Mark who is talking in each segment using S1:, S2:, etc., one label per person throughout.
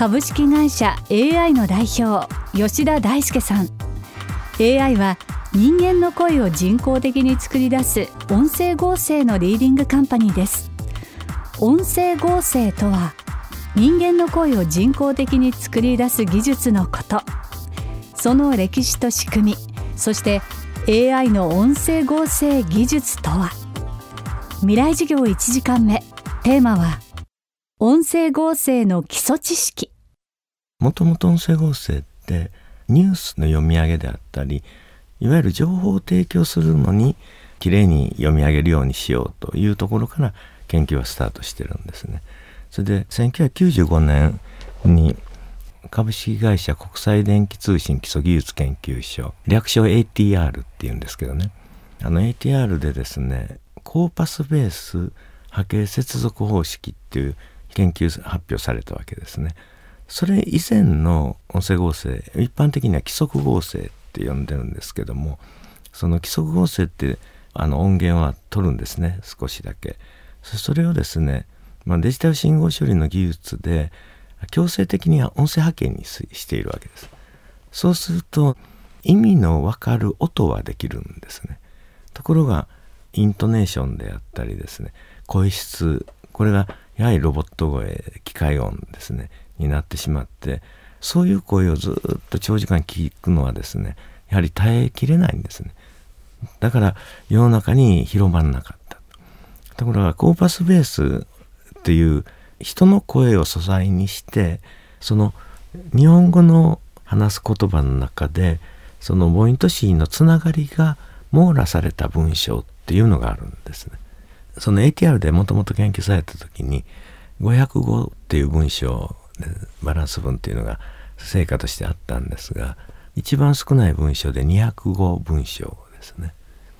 S1: 株式会社 AI の代表吉田大輔さん。AI は人間の声を人工的に作り出す音声合成のリーディングカンパニーです。音声合成とは人間の声を人工的に作り出す技術のこと。その歴史と仕組みそして AI の音声合成技術とは。未来授業1時間目。テーマは音声合成の基礎知識
S2: もともと音声合成ってニュースの読み上げであったりいわゆる情報を提供するのにきれいに読み上げるようにしようというところから研究はスタートしてるんですね。それで1995年に株式会社国際電気通信基礎技術研究所略称 ATR っていうんですけどねあの ATR でですねコーパスベース波形接続方式っていう研究発表されたわけですね。それ以前の音声合成一般的には規則合成って呼んでるんですけどもその規則合成ってあの音源は取るんですね。少しだけ。それをですね、まあ、デジタル信号処理の技術で強制的には音声波形にしているわけです。そうすると意味のわかる音はできるんですね。ところがイントネーションであったりですね声質これがやはりロボット声機械音ですねになってしまってそういう声をずっと長時間聞くのはですねやはり耐えきれないんですねだから世の中に広まらなかったところがコーパスベースっていう人の声を素材にしてその日本語の話す言葉の中でその母音と子音のつながりが網羅された文章っていうのがあるんですね。その ATR でもともと研究された時に500語っていう文章バランス文っていうのが成果としてあったんですが一番少ない文章で200語文章ですね。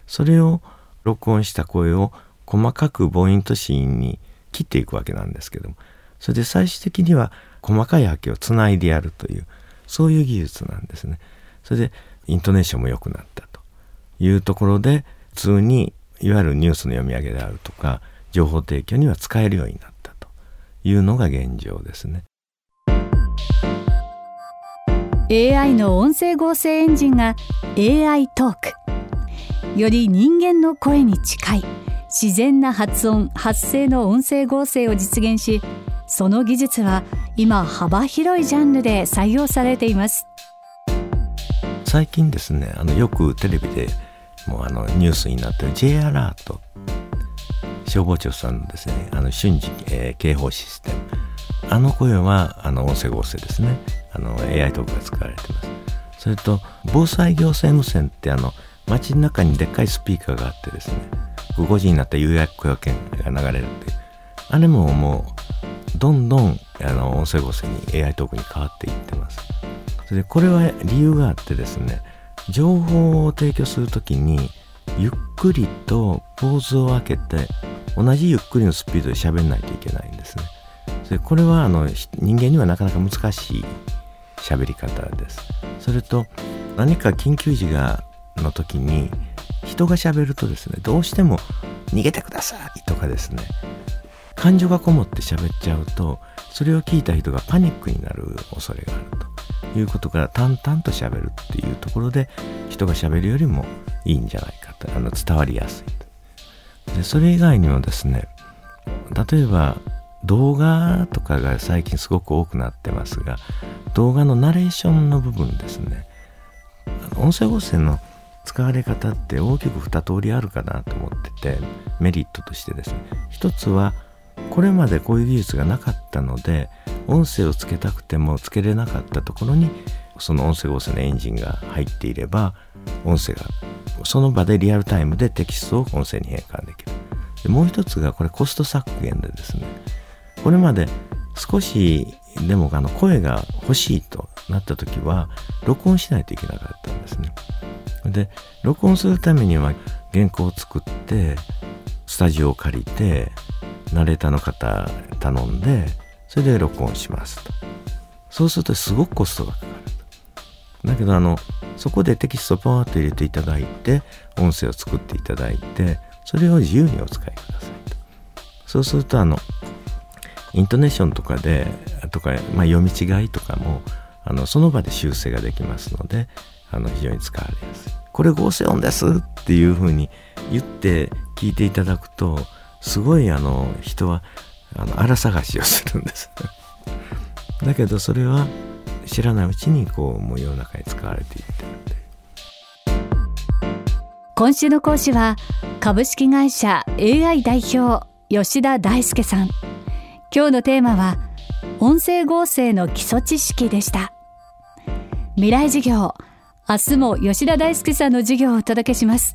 S2: それを録音した声を細かく母音と子音に切っていくわけなんですけどもそれで最終的には細かい波形をつないでやるというそういう技術なんですね。それでイントネーションも良くなったというところで普通にいわゆるニュースの読み上げであるとか情報提供には使えるようになったというのが現状ですね。
S1: AI の音声合成エンジンが AI トークより人間の声に近い自然な発音発声の音声合成を実現しその技術は今幅広いジャンルで採用されています
S2: 最近ですねあのよくテレビでもあのニュースになってる J アラート消防庁さんのですねあの瞬時、えー、警報システム。あの声はあの音声合成ですね。あの AI トークが使われてます。それと防災行政無線ってあの街の中にでっかいスピーカーがあってですね。5時になったら有薬雇用券が流れるっていう。あれももうどんどんあの音声合成に AI トークに変わっていってます。それでこれは理由があってですね情報を提供するときにゆっくりとポーズを開けて同じゆっくりのスピードで喋んないといけないんですね。でこれはあの人間にはなかなか難しい喋り方です。それと何か緊急時がの時に人が喋るとですねどうしても逃げてくださいとかですね感情がこもって喋っちゃうとそれを聞いた人がパニックになる恐れがあると。いうことから淡々と喋るっていうところで人が喋るよりもいいんじゃないかとあの伝わりやすいでそれ以外にもですね例えば動画とかが最近すごく多くなってますが動画のナレーションの部分ですね。音声合成の使われ方って大きく2通りあるかなと思っててメリットとしてですね。一つはこれまでこういう技術がなかったので音声をつけたくてもつけれなかったところにその音声合成のエンジンが入っていれば音声がその場でリアルタイムでテキストを音声に変換できるでもう一つがこれコスト削減でですねこれまで少しでもあの声が欲しいとなった時は録音しないといけなかったんですね。で録音するためには原稿を作ってスタジオを借りてナレーターの方頼んでそれで録音します。とそうするとすごくコストがかかる。とだけどあのそこでテキストをパワーッと入れていただいて音声を作っていただいてそれを自由にお使いくださいと。そうするとあのイントネーションとかでとか、まあ、読み違いとかもあのその場で修正ができますのであの非常に使われやすい。これ合成音ですっていうふうに言って聞いていただくとすごいあの人はあの荒探しをするんです。だけどそれは知らないうちにこうもう世の中に使われていってるんで
S1: 今週の講師は株式会社 AI 代表吉田大輔さん。今日のテーマは音声合成の基礎知識でした。未来授業明日も吉田大輔さんの授業をお届けします。